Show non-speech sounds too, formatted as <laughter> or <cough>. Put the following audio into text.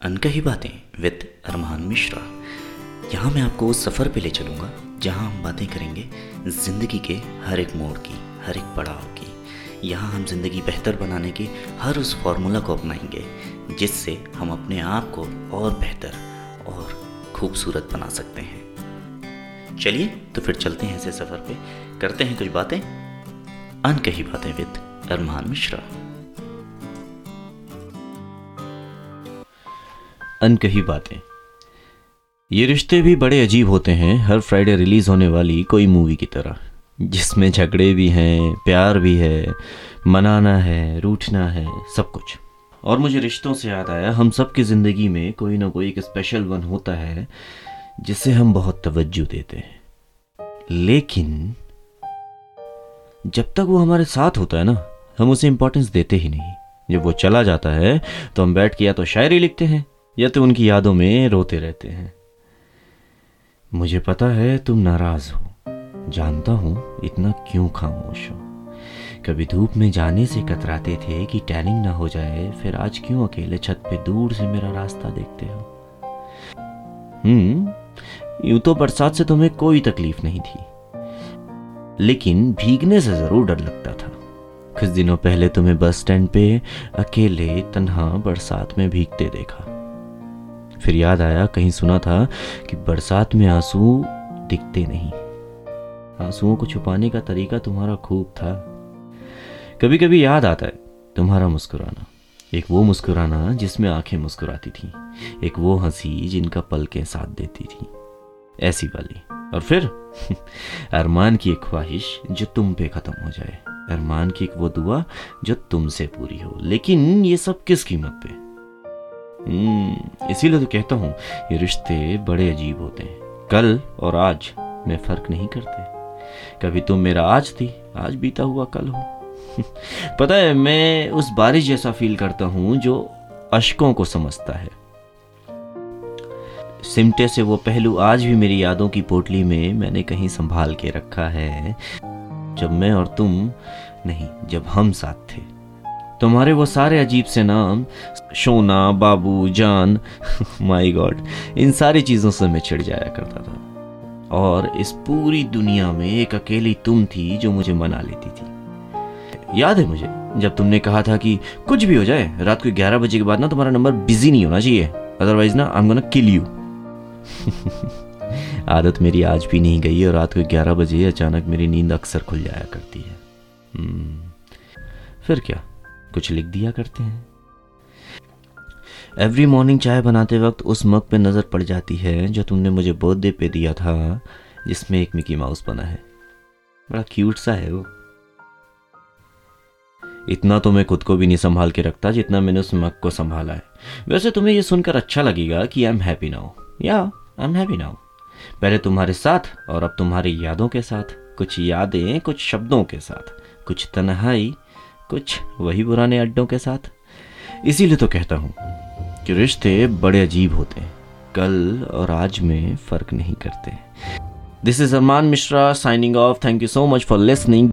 अनकही बातें विद अरमान मिश्रा। यहाँ मैं आपको उस सफ़र पे ले चलूँगा, जहाँ हम बातें करेंगे ज़िंदगी के हर एक मोड़ की, हर एक पड़ाव की। यहाँ हम ज़िंदगी बेहतर बनाने के हर उस फॉर्मूला को अपनाएँगे, जिससे हम अपने आप को और बेहतर और खूबसूरत बना सकते हैं। चलिए तो फिर चलते हैं ऐसे सफ़र पे। करते हैं कुछ बातें। अनकही बातें विद अरमान मिश्रा। अनकही बातें। ये रिश्ते भी बड़े अजीब होते हैं, हर फ्राइडे रिलीज़ होने वाली कोई मूवी की तरह। जिसमें झगड़े भी हैं, प्यार भी है, मनाना है, रूठना है, सब कुछ। और मुझे रिश्तों से याद आया, हम सब की ज़िंदगी में कोई ना कोई एक स्पेशल वन होता है, जिसे हम बहुत तवज्जो देते हैं। लेकिन, जब तक वो हमारे साथ होता है ना, हम उसे इंपॉर्टेंस देते ही नहीं। जब वो चला जाता है तो हम बैठ के या तो शायरी लिखते हैं या तो उनकी यादों में रोते रहते हैं। मुझे पता है तुम नाराज़ हो। जानता हूँ इतना क्यों खामोश हो। कभी धूप में जाने से कतराते थे कि टैनिंग ना हो जाए, फिर आज क्यों अकेले छत पे दूर से मेरा रास्ता देखते हो? हम्म यूँ तो बरसात से तुम्हें कोई तकलीफ़ नहीं थी। लेकिन भीगने से ज़रूर डर लगता था। कुछ दिनों पहले तुम्हें बस स्टैंड पे अकेले तन्हा बरसात में भीगते देखा। फिर याद आया, कहीं सुना था कि बरसात में आँसू दिखते नहीं। आंसुओं को छुपाने का तरीका तुम्हारा खूब था। कभी कभी याद आता है, तुम्हारा मुस्कुराना। एक वो मुस्कुराना जिसमें आँखें मुस्कुराती थी। एक वो हँसी जिनका पल के साथ देती थी। ऐसी वाली। और फिर, <laughs> अरमान की एक ख्वाहिश जो तुम पे खत्म हो जाए। अरमान की एक वो दुआ जो तुमसे पूरी हो। लेकिन ये सब किस कीमत पे? इसीलिए तो कहता हूँ, ये रिश्ते बड़े अजीब होते हैं। कल और आज में फ़र्क नहीं करते। कभी तुम मेरा आज थी, आज बीता हुआ कल हो। <laughs> पता है, मैं उस बारिश जैसा फील करता हूँ जो अशकों को समझता है। सिमटे से वो पहलू आज भी मेरी यादों की पोटली में मैंने कहीं संभाल के रखा है, जब मैं और तुम नहीं, जब हम साथ थे। तुम्हारे वो सारे अजीब से नाम सोना बाबू जान <laughs> माई गॉड इन सारी चीज़ों से मैं छिड़ जाया करता था। और इस पूरी दुनिया में एक अकेली तुम थी जो मुझे मना लेती थी। याद है मुझे जब तुमने कहा था कि कुछ भी हो जाए रात को ग्यारह बजे के बाद ना तुम्हारा नंबर बिज़ी नहीं होना चाहिए अदरवाइज़ ना I am gonna kill you आदत मेरी आज भी नहीं गई और रात को ग्यारह बजे अचानक मेरी नींद अक्सर खुल जाया करती है। hmm, फिर क्या? कुछ लिख दिया करते हैं। एवरी मॉर्निंग चाय बनाते वक्त उस मग पे नज़र पड़ जाती है जो तुमने मुझे बर्थडे पे दिया था, जिसमें एक मिकी माउस बना है। बड़ा क्यूट सा है वो। इतना तो मैं खुद को भी नहीं संभाल के रखता जितना मैंने उस मग को संभाला है। वैसे तुम्हें यह सुनकर अच्छा लगेगा कि आई एम हैप्पी नाउ या आई एम हैप्पी नाउ पहले तुम्हारे साथ और अब तुम्हारी यादों के साथ, कुछ यादें, कुछ शब्दों के साथ, कुछ तन्हाई कुछ वही पुराने अड्डों के साथ? इसीलिए तो कहता हूँ कि रिश्ते बड़े अजीब होते हैं। कल और आज में फ़र्क नहीं करते। This is Armaan Mishra signing off thank you so much for listening